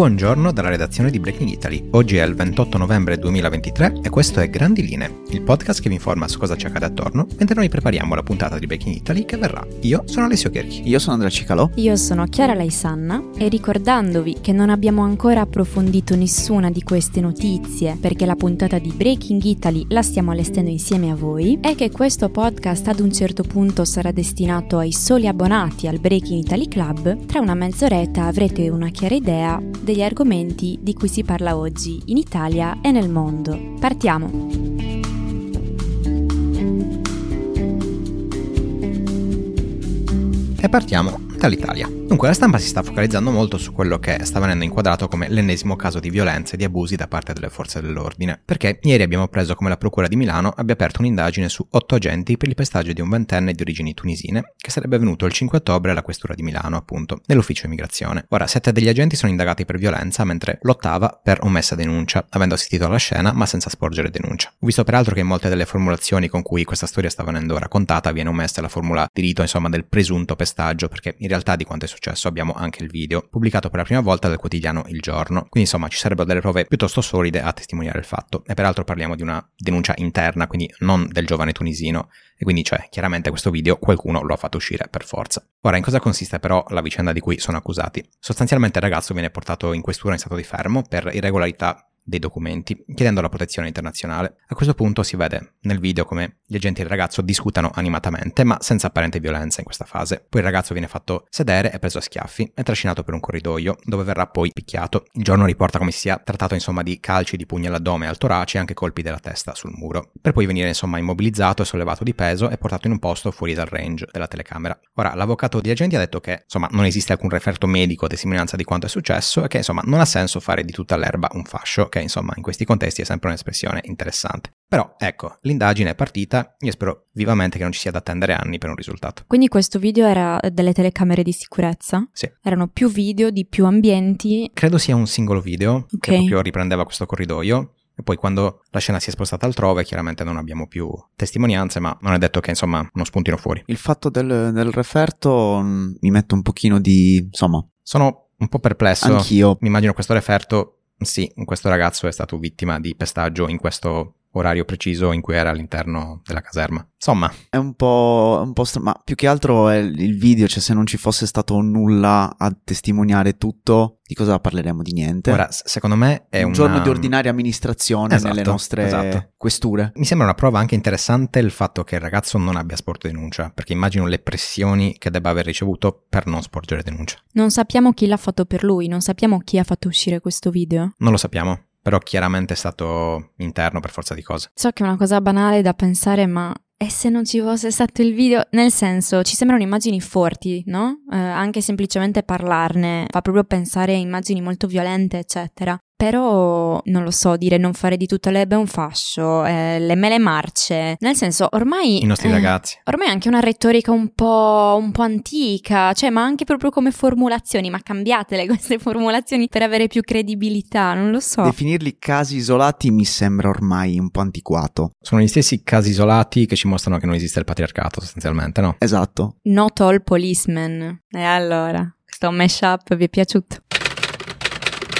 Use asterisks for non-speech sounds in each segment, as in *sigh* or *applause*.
Buongiorno dalla redazione di Breaking Italy. Oggi è il 28 novembre 2023 e questo è Grandi Linee, il podcast che vi informa su cosa ci accade attorno mentre noi prepariamo la puntata di Breaking Italy che verrà. Io sono Alessio Chierchi. Io sono Andrea Cicalò. Io sono Chiara Laisanna e ricordandovi che non abbiamo ancora approfondito nessuna di queste notizie perché la puntata di Breaking Italy la stiamo allestendo insieme a voi e che questo podcast ad un certo punto sarà destinato ai soli abbonati al Breaking Italy Club, tra una mezz'oretta avrete una chiara idea degli argomenti di cui si parla oggi in Italia e nel mondo. Partiamo! E partiamo dall'Italia. Dunque, la stampa si sta focalizzando molto su quello che sta venendo inquadrato come l'ennesimo caso di violenza e di abusi da parte delle forze dell'ordine, perché ieri abbiamo preso come la Procura di Milano abbia aperto un'indagine su otto agenti per il pestaggio di un ventenne di origini tunisine, che sarebbe venuto il 5 ottobre alla Questura di Milano, appunto, nell'ufficio immigrazione. Ora, sette degli agenti sono indagati per violenza, mentre l'ottava per omessa denuncia, avendo assistito alla scena ma senza sporgere denuncia. Ho visto peraltro che in molte delle formulazioni con cui questa storia sta venendo raccontata viene omessa la formula di rito, insomma, del presunto pestaggio, perché in realtà di quanto è successo abbiamo anche il video, pubblicato per la prima volta dal quotidiano Il Giorno. Quindi insomma ci sarebbero delle prove piuttosto solide a testimoniare il fatto. E peraltro parliamo di una denuncia interna, quindi non del giovane tunisino. E quindi cioè, chiaramente questo video qualcuno lo ha fatto uscire per forza. Ora, in cosa consiste però la vicenda di cui sono accusati? Sostanzialmente il ragazzo viene portato in questura in stato di fermo per irregolarità dei documenti, chiedendo la protezione internazionale. A questo punto si vede nel video come gli agenti del ragazzo discutano animatamente, ma senza apparente violenza in questa fase. Poi il ragazzo viene fatto sedere e preso a schiaffi e trascinato per un corridoio, dove verrà poi picchiato. Il giorno riporta come si sia trattato insomma di calci di pugni all'addome e al torace e anche colpi della testa sul muro, per poi venire insomma immobilizzato e sollevato di peso e portato in un posto fuori dal range della telecamera. Ora, l'avvocato di agenti ha detto che insomma non esiste alcun referto medico o testimonianza di quanto è successo e che insomma non ha senso fare di tutta l'erba un fascio, che insomma in questi contesti è sempre un'espressione interessante. Però ecco, l'indagine è partita, io spero vivamente che non ci sia da attendere anni per un risultato. Quindi questo video era delle telecamere di sicurezza? Sì. Erano più video di più ambienti? Credo sia un singolo video Ok. che proprio riprendeva questo corridoio. E poi quando la scena si è spostata altrove, chiaramente non abbiamo più testimonianze, ma non è detto che insomma non spuntino fuori. Il fatto del, del referto mh, mi mette un pochino di... insomma, Sono un po' perplesso. anch'io. Mi immagino questo referto, sì, questo ragazzo è stato vittima di pestaggio in questo orario preciso in cui era all'interno della caserma. Insomma, È un po', un po' stra- ma più che altro è il video, cioè se non ci fosse stato nulla a testimoniare tutto, di cosa parleremo? Di niente. ora, secondo me è un una- giorno di ordinaria amministrazione Esatto, nelle nostre esatto. questure. Mi sembra una prova anche interessante il fatto che il ragazzo non abbia sporto denuncia, perché immagino le pressioni che debba aver ricevuto per non sporgere denuncia. Non sappiamo chi l'ha fatto per lui, non sappiamo chi ha fatto uscire questo video. Non lo sappiamo, però chiaramente è stato interno per forza di cose. So che è una cosa banale da pensare, ma e se non ci fosse stato il video? Nel senso, ci sembrano immagini forti, no? Eh, anche semplicemente parlarne fa proprio pensare a immagini molto violente, eccetera. Però, non lo so, dire non fare di tutta l'erba è un fascio, eh, le mele marce. Nel senso, ormai... I nostri eh, ragazzi. Ormai è anche una retorica un po', un po' antica, cioè, ma anche proprio come formulazioni, ma cambiatele *laughs* queste formulazioni per avere più credibilità, non lo so. Definirli casi isolati mi sembra ormai un po' antiquato. Sono gli stessi casi isolati che ci mostrano che non esiste il patriarcato, sostanzialmente, no? Esatto. Not all policemen. E allora, questo mashup vi è piaciuto?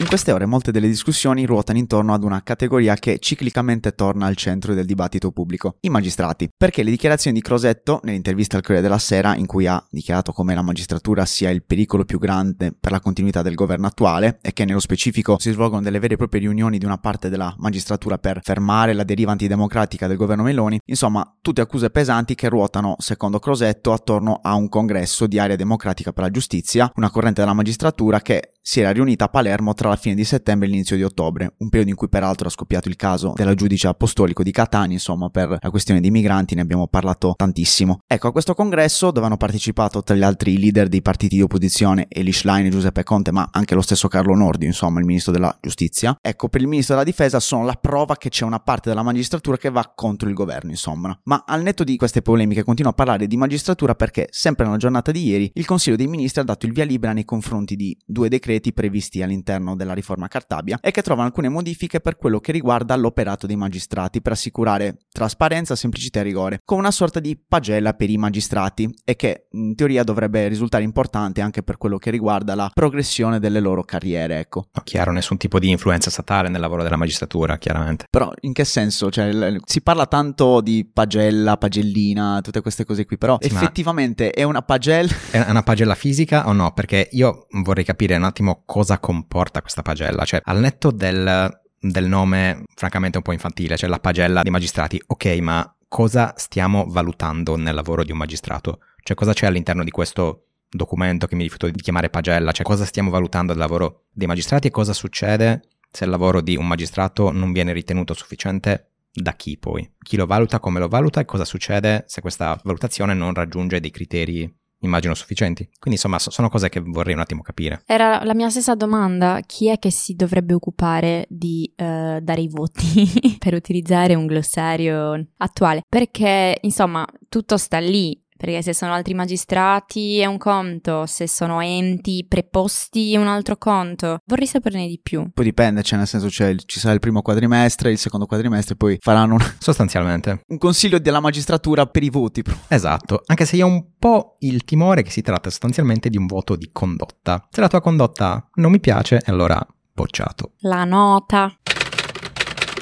In queste ore molte delle discussioni ruotano intorno ad una categoria che ciclicamente torna al centro del dibattito pubblico, i magistrati. Perché le dichiarazioni di Crosetto, nell'intervista al Corriere della Sera, in cui ha dichiarato come la magistratura sia il pericolo più grande per la continuità del governo attuale e che nello specifico si svolgono delle vere e proprie riunioni di una parte della magistratura per fermare la deriva antidemocratica del governo Meloni, insomma, tutte accuse pesanti che ruotano, secondo Crosetto, attorno a un congresso di area democratica per la giustizia, una corrente della magistratura che si era riunita a Palermo tra la fine di settembre e l'inizio di ottobre, un periodo in cui peraltro ha scoppiato il caso della giudice apostolico di Catania, insomma per la questione dei migranti ne abbiamo parlato tantissimo. Ecco, a questo congresso dove hanno partecipato tra gli altri i leader dei partiti di opposizione, Eli Schlein e Giuseppe Conte, ma anche lo stesso Carlo Nordio, insomma il ministro della giustizia, ecco, per il ministro della difesa sono la prova che c'è una parte della magistratura che va contro il governo, insomma. Ma al netto di queste polemiche continuo a parlare di magistratura perché, sempre nella giornata di ieri, il Consiglio dei Ministri ha dato il via libera nei confronti di due decreti previsti all'interno della riforma Cartabia e che trovano alcune modifiche per quello che riguarda l'operato dei magistrati per assicurare trasparenza, semplicità e rigore, come una sorta di pagella per i magistrati e che in teoria dovrebbe risultare importante anche per quello che riguarda la progressione delle loro carriere, ecco. No, chiaro, nessun tipo di influenza statale nel lavoro della magistratura, chiaramente. Però in che senso? Cioè, si parla tanto di pagella, pagellina, tutte queste cose qui, però Sì, effettivamente è una pagella... È una pagella fisica o no? Perché io vorrei capire un attimo cosa comporta questa pagella. Cioè, al netto del, del nome, francamente, un po' infantile, cioè la pagella dei magistrati, ok, ma cosa stiamo valutando nel lavoro di un magistrato? Cioè, cosa c'è all'interno di questo documento che mi rifiuto di chiamare pagella? Cioè, cosa stiamo valutando del lavoro dei magistrati e cosa succede se il lavoro di un magistrato non viene ritenuto sufficiente da chi poi? Chi lo valuta, come lo valuta e cosa succede se questa valutazione non raggiunge dei criteri, immagino, sufficienti? Quindi insomma so- sono cose che vorrei un attimo capire. Era la mia stessa domanda, chi è che si dovrebbe occupare di eh, dare i voti *laughs* per utilizzare un glossario attuale? Perché, insomma, tutto sta lì. Perché se sono altri magistrati è un conto, se sono enti preposti è un altro conto. Vorrei saperne di più. Poi dipende, cioè nel senso cioè, ci sarà il primo quadrimestre, il secondo quadrimestre, poi faranno un, *laughs* Sostanzialmente. un consiglio della magistratura per i voti. Esatto, anche se io ho un po' il timore che si tratta sostanzialmente di un voto di condotta. Se la tua condotta non mi piace, allora bocciato. La nota.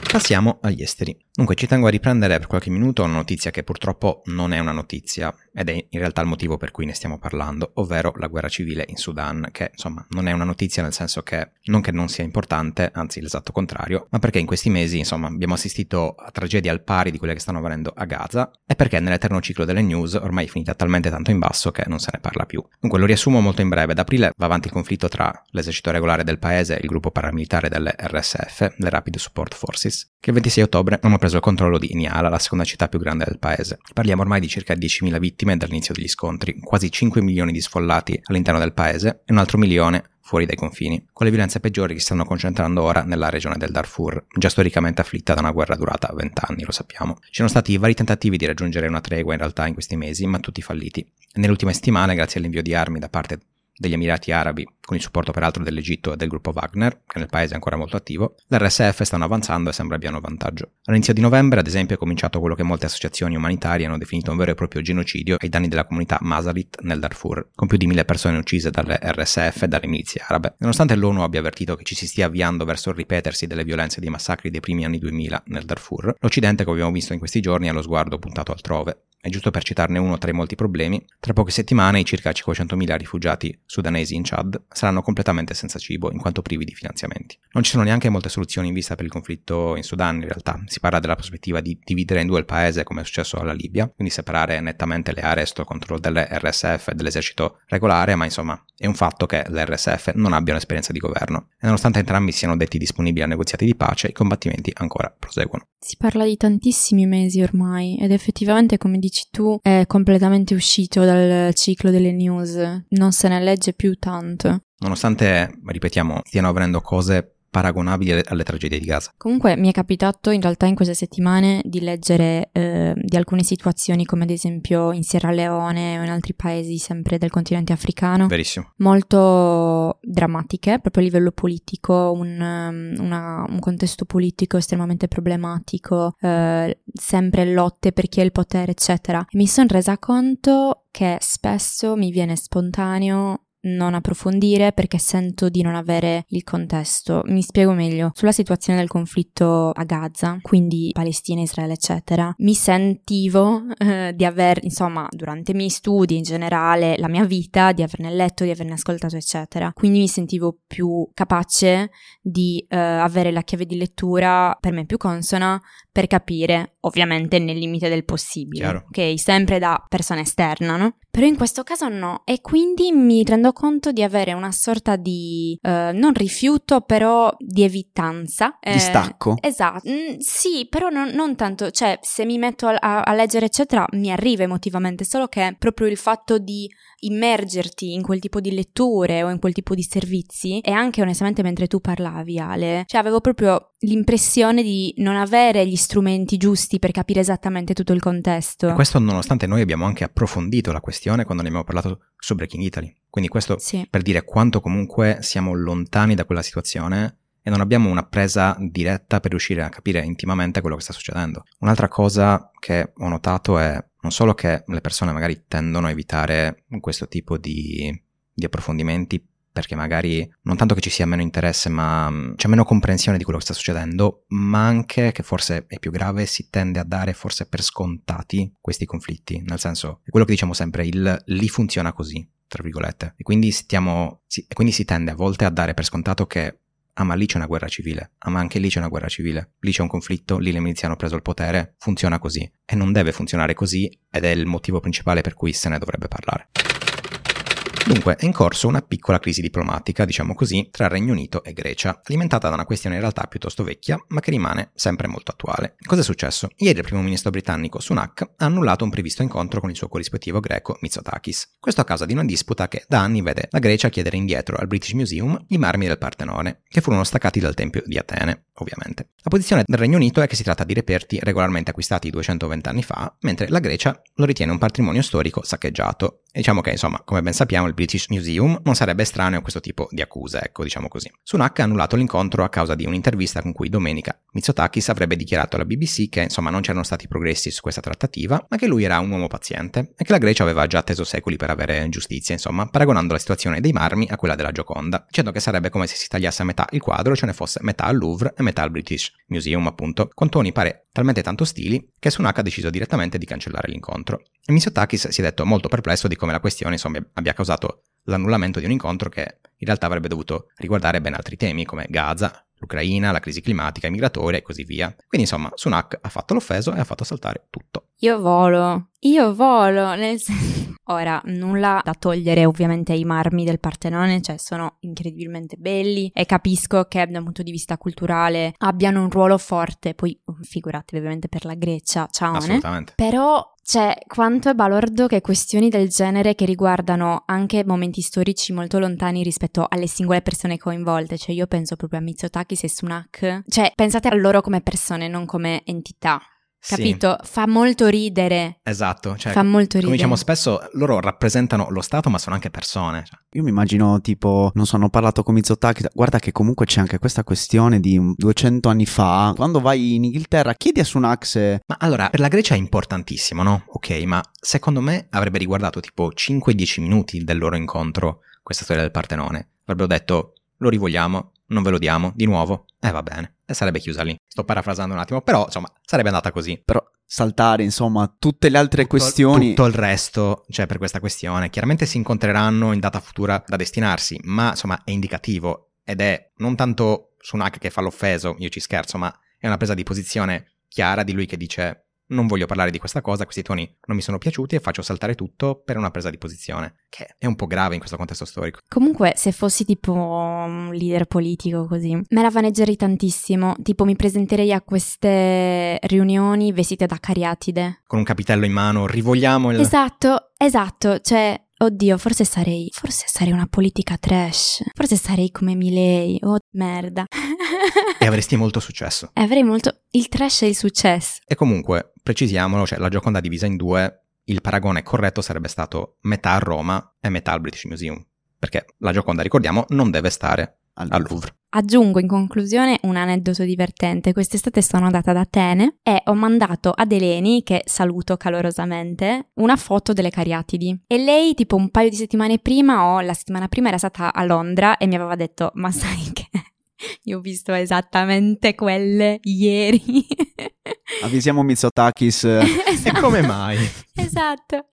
Passiamo agli esteri. Dunque ci tengo a riprendere per qualche minuto una notizia che purtroppo non è una notizia ed è in realtà il motivo per cui ne stiamo parlando, ovvero la guerra civile in Sudan, che insomma non è una notizia nel senso che non che non sia importante, anzi l'esatto contrario, ma perché in questi mesi insomma abbiamo assistito a tragedie al pari di quelle che stanno avvenendo a Gaza e perché nell'eterno ciclo delle news ormai è finita talmente tanto in basso che non se ne parla più. Dunque lo riassumo molto in breve, da aprile va avanti il conflitto tra l'esercito regolare del paese e il gruppo paramilitare delle RSF, le Rapid Support Forces, che il 26 ottobre hanno preso il controllo di Niala, la seconda città più grande del paese. Parliamo ormai di circa 10.000 vittime dall'inizio degli scontri, quasi 5 milioni di sfollati all'interno del paese e un altro milione fuori dai confini, con le violenze peggiori che si stanno concentrando ora nella regione del Darfur, già storicamente afflitta da una guerra durata 20 anni, lo sappiamo. Ci sono stati vari tentativi di raggiungere una tregua in realtà in questi mesi, ma tutti falliti. Nelle ultime settimane, grazie all'invio di armi da parte degli Emirati Arabi, con il supporto peraltro dell'Egitto e del gruppo Wagner, che nel paese è ancora molto attivo, l'RSF stanno avanzando e sembra abbiano vantaggio. All'inizio di novembre, ad esempio, è cominciato quello che molte associazioni umanitarie hanno definito un vero e proprio genocidio ai danni della comunità Masalit nel Darfur, con più di mille persone uccise dalle RSF e dalle milizie arabe. Nonostante l'ONU abbia avvertito che ci si stia avviando verso il ripetersi delle violenze e dei massacri dei primi anni 2000 nel Darfur, l'Occidente, come abbiamo visto in questi giorni, ha lo sguardo puntato altrove. E giusto per citarne uno tra i molti problemi, tra poche settimane i circa 500.000 rifugiati sudanesi in Chad saranno completamente senza cibo in quanto privi di finanziamenti. Non ci sono neanche molte soluzioni in vista per il conflitto in Sudan in realtà, si parla della prospettiva di dividere in due il paese come è successo alla Libia, quindi separare nettamente le aree sotto controllo delle RSF e dell'esercito regolare, ma insomma è un fatto che le RSF non abbiano esperienza di governo e nonostante entrambi siano detti disponibili a negoziati di pace, i combattimenti ancora proseguono. Si parla di tantissimi mesi ormai ed effettivamente, come dici tu, è completamente uscito dal ciclo delle news. Non se ne legge più tanto. Nonostante, ripetiamo, stiano avvenendo cose paragonabili alle, alle tragedie di Gaza. Comunque mi è capitato in realtà in queste settimane di leggere eh, di alcune situazioni come ad esempio in Sierra Leone o in altri paesi sempre del continente africano Verissimo. molto drammatiche proprio a livello politico, un, um, una- un contesto politico estremamente problematico, eh, sempre lotte per chi ha il potere eccetera. E mi sono resa conto che spesso mi viene spontaneo non approfondire perché sento di non avere il contesto. Mi spiego meglio. Sulla situazione del conflitto a Gaza, quindi Palestina, Israele, eccetera, mi sentivo eh, di aver, insomma, durante i miei studi in generale, la mia vita, di averne letto, di averne ascoltato, eccetera. Quindi mi sentivo più capace di eh, avere la chiave di lettura per me più consona per capire, ovviamente nel limite del possibile. Chiaro. Ok, sempre da persona esterna, no? Però in questo caso no, e quindi mi rendo conto di avere una sorta di eh, non rifiuto, però di evitanza. eh, Distacco? Esatto, Mm, sì, però non, non tanto, cioè se mi metto a, a- a leggere eccetera mi arriva emotivamente, solo che proprio il fatto di immergerti in quel tipo di letture o in quel tipo di servizi e anche onestamente mentre tu parlavi Ale, cioè avevo proprio l'impressione di non avere gli strumenti giusti per capire esattamente tutto il contesto. E questo nonostante noi abbiamo anche approfondito la questione quando ne abbiamo parlato su Breaking Italy. Quindi questo Sì. per dire quanto comunque siamo lontani da quella situazione e non abbiamo una presa diretta per riuscire a capire intimamente quello che sta succedendo. Un'altra cosa che ho notato è non solo che le persone magari tendono a evitare questo tipo di, di approfondimenti perché magari non tanto che ci sia meno interesse, ma mm, c'è meno comprensione di quello che sta succedendo, ma anche che forse è più grave, si tende a dare forse per scontati questi conflitti, nel senso, è quello che diciamo sempre, il lì funziona così, tra virgolette, e quindi, stiamo, si, e quindi si tende a volte a dare per scontato che ah ma lì c'è una guerra civile, ah ma anche lì c'è una guerra civile, lì c'è un conflitto, lì le milizie hanno preso il potere, funziona così. E non deve funzionare così ed è il motivo principale per cui se ne dovrebbe parlare. Dunque, è in corso una piccola crisi diplomatica, diciamo così, tra Regno Unito e Grecia, alimentata da una questione in realtà piuttosto vecchia, ma che rimane sempre molto attuale. Cosa è successo? Ieri il primo ministro britannico Sunak ha annullato un previsto incontro con il suo corrispettivo greco Mitsotakis. Questo a causa di una disputa che da anni vede la Grecia chiedere indietro al British Museum i marmi del Partenone, che furono staccati dal Tempio di Atene, ovviamente. La posizione del Regno Unito è che si tratta di reperti regolarmente acquistati 220 anni fa, mentre la Grecia lo ritiene un patrimonio storico saccheggiato. Diciamo che, insomma, come ben sappiamo, il British Museum non sarebbe estraneo a questo tipo di accuse, ecco, diciamo così. Sunak ha annullato l'incontro a causa di un'intervista con cui domenica Mitsotakis avrebbe dichiarato alla BBC che insomma non c'erano stati progressi su questa trattativa, ma che lui era un uomo paziente e che la Grecia aveva già atteso secoli per avere giustizia, insomma, paragonando la situazione dei marmi a quella della Gioconda, dicendo che sarebbe come se si tagliasse a metà il quadro ce ne fosse metà al Louvre e metà al British Museum, appunto, con toni pare talmente tanto stili che Sunak ha deciso direttamente di cancellare l'incontro. E Mitsotakis si è detto molto perplesso di come la questione, insomma, abbia causato l'annullamento di un incontro che in realtà avrebbe dovuto riguardare ben altri temi come Gaza, l'Ucraina, la crisi climatica, i migratori e così via. Quindi insomma Sunak ha fatto l'offeso e ha fatto saltare tutto. Io volo, io volo, nel senso... *laughs* Ora, nulla da togliere ovviamente ai marmi del Partenone, cioè sono incredibilmente belli e capisco che da un punto di vista culturale abbiano un ruolo forte, poi figuratevi ovviamente per la Grecia, ciao. Assolutamente. Però cioè, quanto è balordo che questioni del genere che riguardano anche momenti storici molto lontani rispetto alle singole persone coinvolte, cioè io penso proprio a Mitsotakis e Sunak, cioè pensate a loro come persone, non come entità. Capito? Sì. Fa molto ridere. Esatto. Cioè, Fa molto ridere. Come diciamo spesso, loro rappresentano lo Stato, ma sono anche persone. Cioè. Io mi immagino, tipo, non so, hanno parlato con Mizotaki. Guarda che comunque c'è anche questa questione di 200 anni fa. Quando vai in Inghilterra, chiedi a Sunak se. Ma allora, per la Grecia è importantissimo, no? Ok, ma secondo me avrebbe riguardato tipo 5-10 minuti del loro incontro questa storia del Partenone. Avrebbero detto, lo rivogliamo, non ve lo diamo, di nuovo. Eh, va bene e sarebbe chiusa lì. Sto parafrasando un attimo, però insomma sarebbe andata così. Però saltare insomma tutte le altre tutto, questioni. Tutto il resto, cioè per questa questione, chiaramente si incontreranno in data futura da destinarsi, ma insomma è indicativo ed è non tanto Sunak che fa l'offeso, io ci scherzo, ma è una presa di posizione chiara di lui che dice non voglio parlare di questa cosa, questi toni non mi sono piaciuti e faccio saltare tutto per una presa di posizione, che è un po' grave in questo contesto storico. Comunque, se fossi tipo un leader politico così, me la vaneggerei tantissimo, tipo mi presenterei a queste riunioni vestite da cariatide. Con un capitello in mano, rivogliamo il... Esatto, esatto, cioè Oddio, forse sarei. Forse sarei una politica trash. Forse sarei come Milei. Oh, merda. e *laughs* avresti molto successo. E avrei molto. Il trash e il successo. E comunque, precisiamolo, cioè la Gioconda divisa in due. Il paragone corretto sarebbe stato metà a Roma e metà al British Museum. Perché la Gioconda, ricordiamo, non deve stare al Louvre. Aggiungo in conclusione un aneddoto divertente. Quest'estate sono andata ad Atene e ho mandato ad Eleni, che saluto calorosamente, una foto delle Cariatidi. E lei, tipo un paio di settimane prima, o la settimana prima, era stata a Londra e mi aveva detto: Ma sai io ho visto esattamente quelle ieri. Avvisiamo Mitsotakis. *laughs* esatto. E come mai? esatto.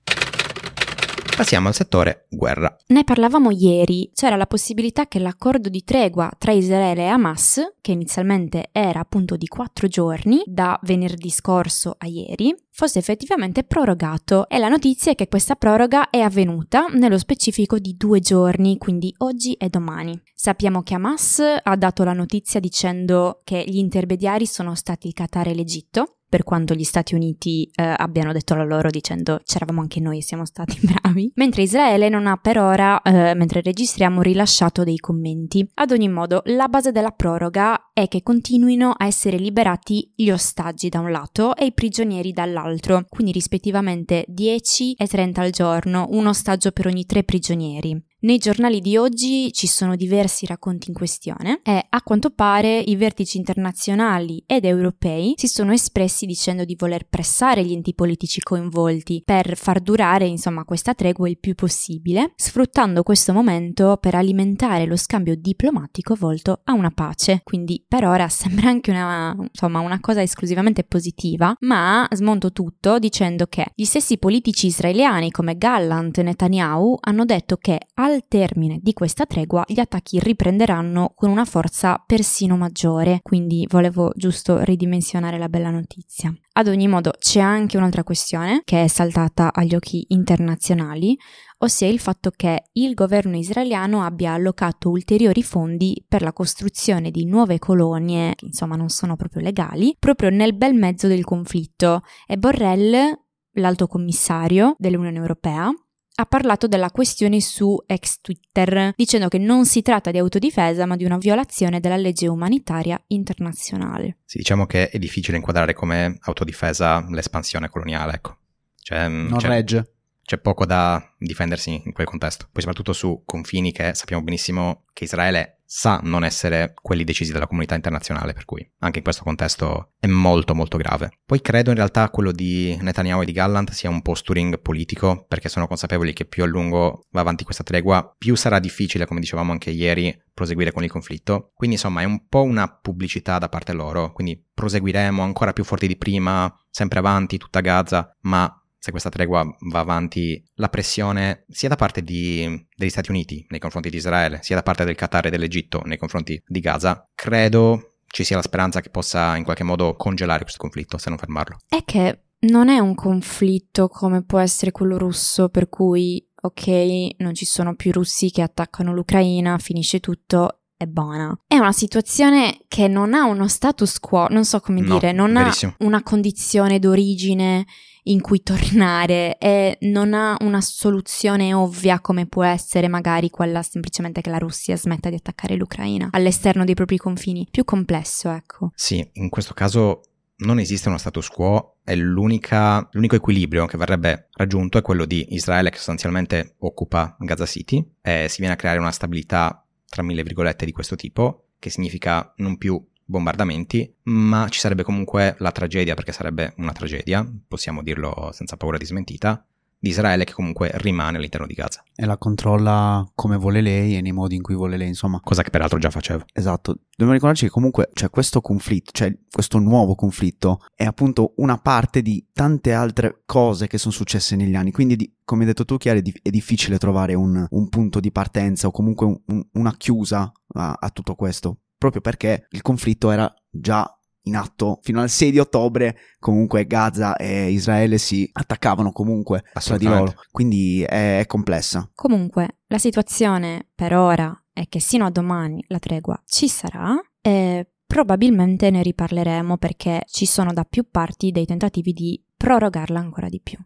Passiamo al settore guerra. Ne parlavamo ieri, c'era la possibilità che l'accordo di tregua tra Israele e Hamas, che inizialmente era appunto di quattro giorni, da venerdì scorso a ieri, fosse effettivamente prorogato e la notizia è che questa proroga è avvenuta nello specifico di due giorni, quindi oggi e domani. Sappiamo che Hamas ha dato la notizia dicendo che gli intermediari sono stati il Qatar e l'Egitto, per quanto gli Stati Uniti eh, abbiano detto la loro dicendo c'eravamo anche noi e siamo stati *laughs* bravi, mentre Israele non ha per ora, eh, mentre registriamo, rilasciato dei commenti. Ad ogni modo, la base della proroga è che continuino a essere liberati gli ostaggi da un lato e i prigionieri dall'altro, quindi rispettivamente 10 e 30 al giorno, un ostaggio per ogni tre prigionieri. Nei giornali di oggi ci sono diversi racconti in questione e a quanto pare i vertici internazionali ed europei si sono espressi dicendo di voler pressare gli enti politici coinvolti per far durare insomma questa tregua il più possibile, sfruttando questo momento per alimentare lo scambio diplomatico volto a una pace. Quindi per ora sembra anche una, insomma, una cosa esclusivamente positiva, ma smonto tutto dicendo che gli stessi politici israeliani come Gallant e Netanyahu hanno detto che al termine di questa tregua gli attacchi riprenderanno con una forza persino maggiore, quindi volevo giusto ridimensionare la bella notizia. Ad ogni modo c'è anche un'altra questione che è saltata agli occhi internazionali, ossia il fatto che il governo israeliano abbia allocato ulteriori fondi per la costruzione di nuove colonie, che insomma non sono proprio legali, proprio nel bel mezzo del conflitto e Borrell, l'alto commissario dell'Unione Europea, ha parlato della questione su ex Twitter, dicendo che non si tratta di autodifesa ma di una violazione della legge umanitaria internazionale. Sì, diciamo che è difficile inquadrare come autodifesa l'espansione coloniale, ecco. Cioè, non c'è, regge. C'è poco da difendersi in quel contesto. Poi soprattutto su confini che sappiamo benissimo che Israele sa non essere quelli decisi dalla comunità internazionale, per cui anche in questo contesto è molto molto grave. Poi credo in realtà quello di Netanyahu e di Gallant sia un posturing politico, perché sono consapevoli che più a lungo va avanti questa tregua, più sarà difficile, come dicevamo anche ieri, proseguire con il conflitto. Quindi insomma è un po' una pubblicità da parte loro, quindi proseguiremo ancora più forti di prima, sempre avanti, tutta Gaza, ma se questa tregua va avanti, la pressione sia da parte di, degli Stati Uniti nei confronti di Israele, sia da parte del Qatar e dell'Egitto nei confronti di Gaza, credo ci sia la speranza che possa in qualche modo congelare questo conflitto, se non fermarlo. È che non è un conflitto come può essere quello russo, per cui ok, non ci sono più russi che attaccano l'Ucraina, finisce tutto è buona. È una situazione che non ha uno status quo, non so come no, dire, non verissimo. ha una condizione d'origine in cui tornare e non ha una soluzione ovvia come può essere magari quella semplicemente che la Russia smetta di attaccare l'Ucraina all'esterno dei propri confini. Più complesso, ecco. Sì, in questo caso non esiste uno status quo e l'unico equilibrio che verrebbe raggiunto è quello di Israele che sostanzialmente occupa Gaza City e si viene a creare una stabilità tra mille virgolette di questo tipo, che significa non più bombardamenti, ma ci sarebbe comunque la tragedia, perché sarebbe una tragedia, possiamo dirlo senza paura di smentita, di Israele che comunque rimane all'interno di Gaza. E la controlla come vuole lei e nei modi in cui vuole lei, insomma. Cosa che peraltro già faceva. Esatto. Dobbiamo ricordarci che comunque c'è questo conflitto, cioè questo nuovo conflitto, è appunto una parte di tante altre cose che sono successe negli anni. Quindi, di, come hai detto tu, Chiara, è, di, è difficile trovare un, un, punto di partenza o comunque un, una chiusa a, a tutto questo proprio perché il conflitto era già in atto. Fino al 6 di ottobre comunque Gaza e Israele si attaccavano comunque tra di loro. Quindi è, è, complessa. Comunque la situazione per ora è che sino a domani la tregua ci sarà e probabilmente ne riparleremo perché ci sono da più parti dei tentativi di prorogarla ancora di più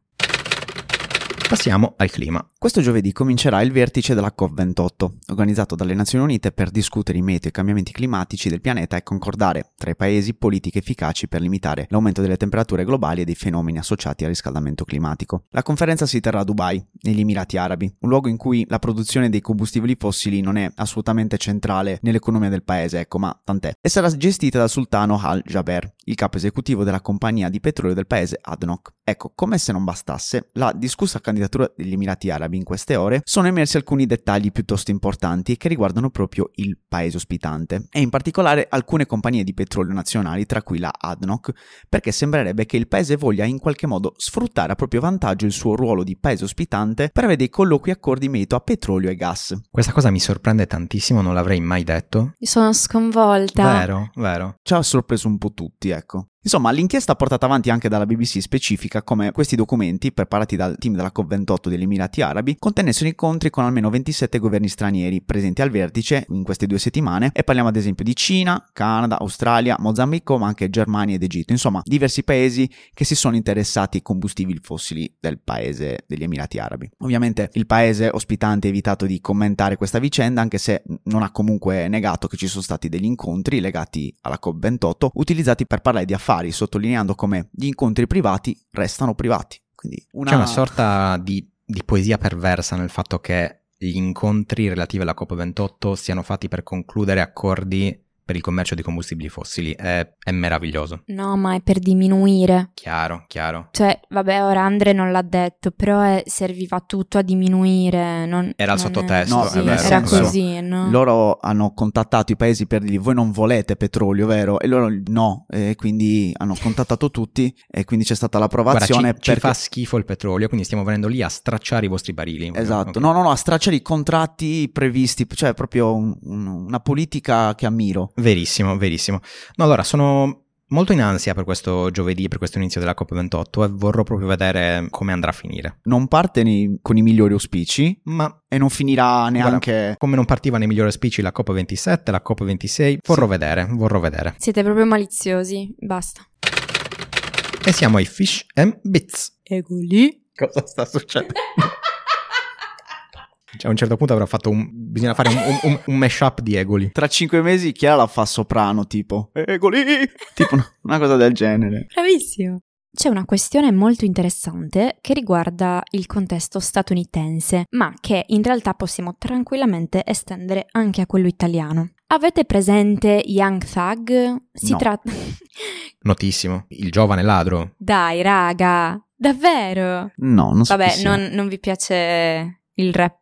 Passiamo al clima. Questo giovedì comincerà il vertice della COP28, organizzato dalle Nazioni Unite per discutere i meteo e i cambiamenti climatici del pianeta e concordare tra i paesi politiche efficaci per limitare l'aumento delle temperature globali e dei fenomeni associati al riscaldamento climatico. La conferenza si terrà a Dubai, negli Emirati Arabi, un luogo in cui la produzione dei combustibili fossili non è assolutamente centrale nell'economia del paese, ecco, ma tant'è. E sarà gestita dal sultano Al Jaber, il capo esecutivo della compagnia di petrolio del paese ADNOC. Ecco, come se non bastasse, la discussa candidatura degli Emirati Arabi in queste ore sono emersi alcuni dettagli piuttosto importanti che riguardano proprio il paese ospitante e in particolare alcune compagnie di petrolio nazionali, tra cui la ADNOC, perché sembrerebbe che il paese voglia in qualche modo sfruttare a proprio vantaggio il suo ruolo di paese ospitante per avere dei colloqui accordi in merito a petrolio e gas. Questa cosa mi sorprende tantissimo, non l'avrei mai detto. Sono sconvolta. Vero, vero. Ci ha sorpreso un po' tutti, ecco. Insomma, l'inchiesta portata avanti anche dalla BBC specifica come questi documenti, preparati dal team della COP28 degli Emirati Arabi, contenessero incontri con almeno 27 governi stranieri presenti al vertice in queste due settimane e parliamo ad esempio di Cina, Canada, Australia, Mozambico, ma anche Germania ed Egitto, insomma diversi paesi che si sono interessati ai combustibili fossili del paese degli Emirati Arabi. Ovviamente il paese ospitante ha evitato di commentare questa vicenda anche se non ha comunque negato che ci sono stati degli incontri legati alla COP28 utilizzati per parlare di affari affari, sottolineando come gli incontri privati restano privati. Una... C'è una sorta di, di poesia perversa nel fatto che gli incontri relativi alla COP28 siano fatti per concludere accordi per il commercio di combustibili fossili. È, è, meraviglioso. No, ma è per diminuire. Chiaro, chiaro. Cioè, vabbè, ora Andre non l'ha detto, però è, serviva tutto a diminuire. Non, era il sottotesto, no, sì, vero, Era così, no? Loro hanno contattato i paesi per dire voi non volete petrolio, vero? E loro no, e quindi hanno contattato tutti e quindi c'è stata l'approvazione. Guarda, ci, perché... ci fa schifo il petrolio, quindi stiamo venendo lì a stracciare i vostri barili. Esatto, okay. no, no, no, a stracciare i contratti previsti, cioè proprio un, un, una politica che ammiro. Verissimo, verissimo. No, allora sono molto in ansia per questo giovedì, per questo inizio della COP28 e vorrò proprio vedere come andrà a finire. Non parte nei, con i migliori auspici, ma e non finirà neanche Guarda, come non partiva nei migliori auspici la COP27, la COP26. Vorrò sì. vedere, vorrò vedere. Siete proprio maliziosi, basta. E siamo ai Fish and Bits. Ego lì. Cosa sta succedendo? *laughs* Cioè, a un certo punto avrà fatto un. Bisogna fare un, un, un mashup di Egoli. Tra cinque mesi chi la fa soprano, tipo. Egoli! tipo una cosa del genere. Bravissimo. C'è una questione molto interessante che riguarda il contesto statunitense, ma che in realtà possiamo tranquillamente estendere anche a quello italiano. Avete presente Young Thug? Si no. tratta. *laughs* Notissimo. Il giovane ladro. Dai, raga. Davvero? No, non so. Vabbè, non, non vi piace il rap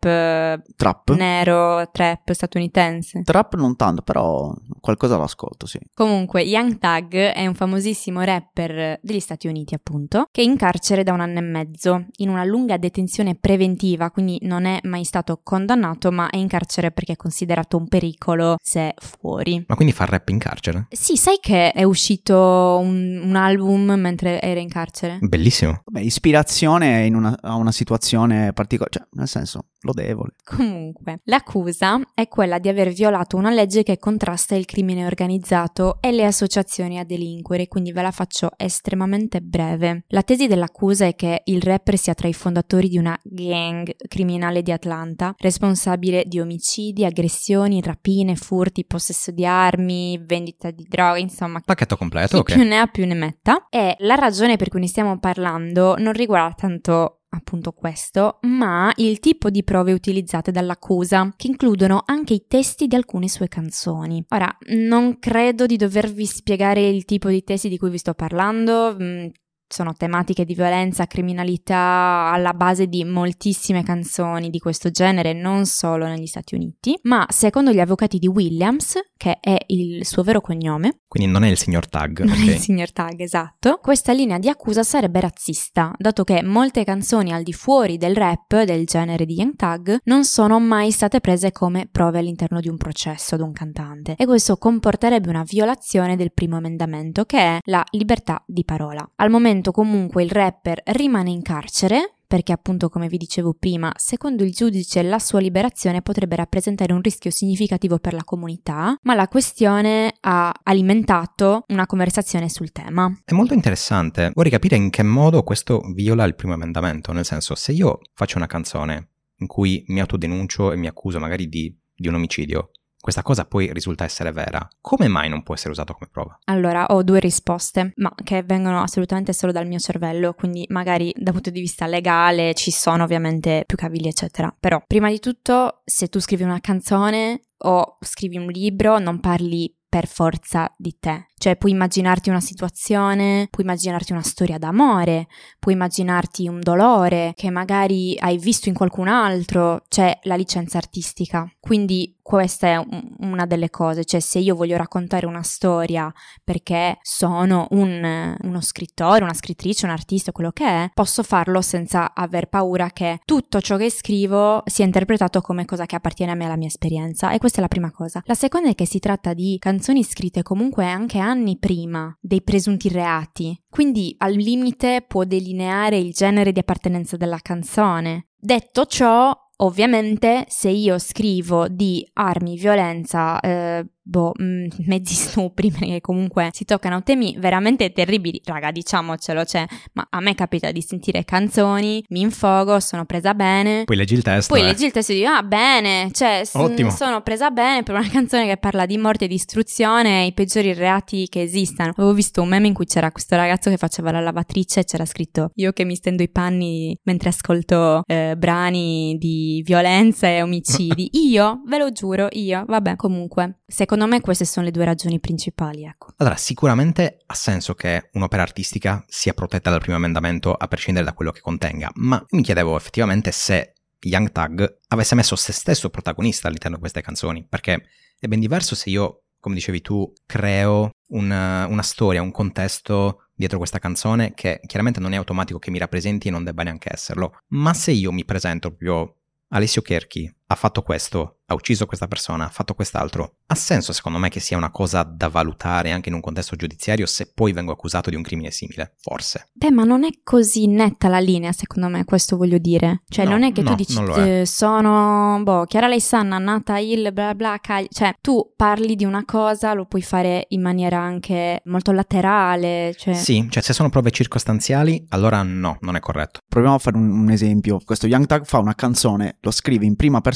trap. nero, trap statunitense. Trap non tanto, però qualcosa l'ascolto, sì. Comunque, Young Thug è un famosissimo rapper degli Stati Uniti, appunto, che è in carcere da un anno e mezzo, in una lunga detenzione preventiva, quindi non è mai stato condannato, ma è in carcere perché è considerato un pericolo se fuori. Ma quindi fa rap in carcere? Sì, sai che è uscito un, un album mentre era in carcere? Bellissimo. Beh, ispirazione in una, a una situazione particolare, cioè, nel senso senso lodevole. Comunque, l'accusa è quella di aver violato una legge che contrasta il crimine organizzato e le associazioni a delinquere, quindi ve la faccio estremamente breve. La tesi dell'accusa è che il rapper sia tra i fondatori di una gang criminale di Atlanta, responsabile di omicidi, aggressioni, rapine, furti, possesso di armi, vendita di droga, insomma. Pacchetto completo, chi più ne ha più ne metta. E la ragione per cui ne stiamo parlando non riguarda tanto appunto questo, ma il tipo di prove utilizzate dall'accusa, che includono anche i testi di alcune sue canzoni. Ora, non credo di dovervi spiegare il tipo di testi di cui vi sto parlando, mm, sono tematiche di violenza, criminalità alla base di moltissime canzoni di questo genere, non solo negli Stati Uniti, ma secondo gli avvocati di Williams, che è il suo vero cognome, quindi non è il signor Tag. Non okay. è il signor Tag, esatto. Questa linea di accusa sarebbe razzista, dato che molte canzoni al di fuori del rap del genere di Young Tag non sono mai state prese come prove all'interno di un processo ad un cantante. E questo comporterebbe una violazione del primo emendamento, che è la libertà di parola. Al momento comunque il rapper rimane in carcere perché appunto come vi dicevo prima, secondo il giudice la sua liberazione potrebbe rappresentare un rischio significativo per la comunità, ma la questione ha alimentato una conversazione sul tema. È molto interessante, vorrei capire in che modo questo viola il primo emendamento, nel senso se io faccio una canzone in cui mi autodenuncio e mi accuso magari di, di un omicidio, questa cosa poi risulta essere vera, come mai non può essere usato come prova? Allora, ho due risposte, ma che vengono assolutamente solo dal mio cervello, quindi magari dal punto di vista legale ci sono ovviamente più cavilli, eccetera. Però, prima di tutto, se tu scrivi una canzone o scrivi un libro, non parli per forza di te. Cioè puoi immaginarti una situazione, puoi immaginarti una storia d'amore, puoi immaginarti un dolore che magari hai visto in qualcun altro, c'è la licenza artistica. Quindi questa è un, una delle cose, cioè se io voglio raccontare una storia perché sono un, uno scrittore, una scrittrice, un artista, quello che è, posso farlo senza aver paura che tutto ciò che scrivo sia interpretato come cosa che appartiene a me alla mia esperienza. E questa è la prima cosa. La seconda è che si tratta di canzoni scritte comunque anche anni prima dei presunti reati, quindi al limite può delineare il genere di appartenenza della canzone. Detto ciò, Ovviamente se io scrivo di armi, violenza, eh, boh, mm, *laughs* mezzi stupri perché comunque si toccano temi veramente terribili, raga, diciamocelo, cioè, ma a me capita di sentire canzoni, mi infogo, sono presa bene. Poi leggi il testo. Poi eh. leggi il testo e dici, ah, bene, cioè, Ottimo. sono presa bene per una canzone che parla di morte e distruzione e i peggiori reati che esistano. Avevo visto un meme in cui c'era questo ragazzo che faceva la lavatrice e c'era scritto, io che mi stendo i panni mentre ascolto eh, brani di violenza e omicidi. *laughs* io, ve lo giuro, io, vabbè, comunque, secondo me queste sono le due ragioni principali, ecco. Allora, sicuramente ha senso che un'opera artistica sia protetta dal primo emendamento a prescindere da quello che contenga, ma mi chiedevo effettivamente se Young Tag avesse messo se stesso protagonista all'interno di queste canzoni, perché è ben diverso se io, come dicevi tu, creo una, una storia, un contesto dietro questa canzone che chiaramente non è automatico che mi rappresenti e non debba neanche esserlo, ma se io mi presento proprio Alessio Kerchi ha fatto questo, ha ucciso questa persona, ha fatto quest'altro. Ha senso secondo me che sia una cosa da valutare anche in un contesto giudiziario se poi vengo accusato di un crimine simile, forse. Beh, ma non è così netta la linea, secondo me, questo voglio dire. Cioè, No, non è che no, tu dici, eh, sono, boh, Chiara Leisanna, nata il bla bla, Cagli- cioè, tu parli di una cosa, lo puoi fare in maniera anche molto laterale, cioè... Sì, cioè se sono prove circostanziali, allora no, non è corretto. Proviamo a fare un, un esempio. Questo Young Tag fa una canzone, lo scrive in prima persona,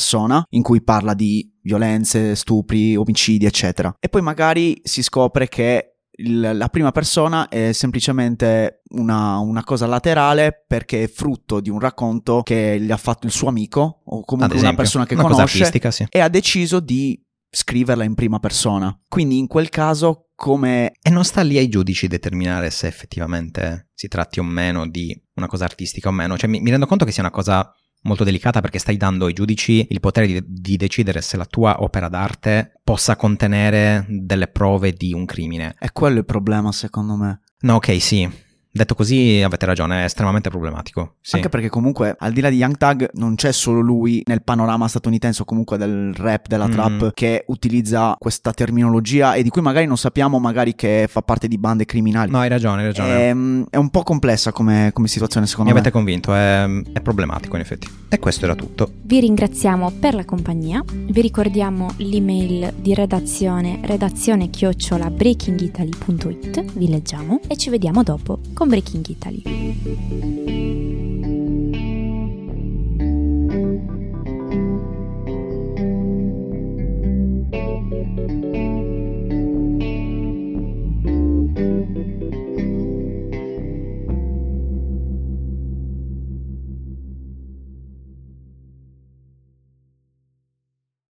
in cui parla di violenze, stupri, omicidi, eccetera. E poi magari si scopre che il- la prima persona è semplicemente una, una cosa laterale perché è frutto di un racconto che gli ha fatto il suo amico o comunque esempio, una persona che una conosce artistica, sì. e ha deciso di scriverla in prima persona. Quindi in quel caso come E non sta lì ai giudici determinare se effettivamente si tratti o meno di una cosa artistica o meno. Cioè mi, mi rendo conto che sia una cosa molto delicata perché stai dando ai giudici il potere di, di decidere se la tua opera d'arte possa contenere delle prove di un crimine. è quello il problema secondo me. No, ok, sì. Detto così avete ragione, è estremamente problematico. Sì. Anche perché comunque al di là di Young Thug non c'è solo lui nel panorama statunitense o comunque del rap, della Mm. trap che utilizza questa terminologia e di cui magari non sappiamo magari che fa parte di bande criminali. No, hai ragione, hai ragione. Ehm, È, un po' complessa come, come situazione Mi secondo me. avete convinto, è, è problematico in effetti. E questo era tutto. Vi ringraziamo per la compagnia, vi ricordiamo l'email di redazione redazione chiocciola breakingitaly.it, vi leggiamo e ci vediamo dopo con Breaking Italy.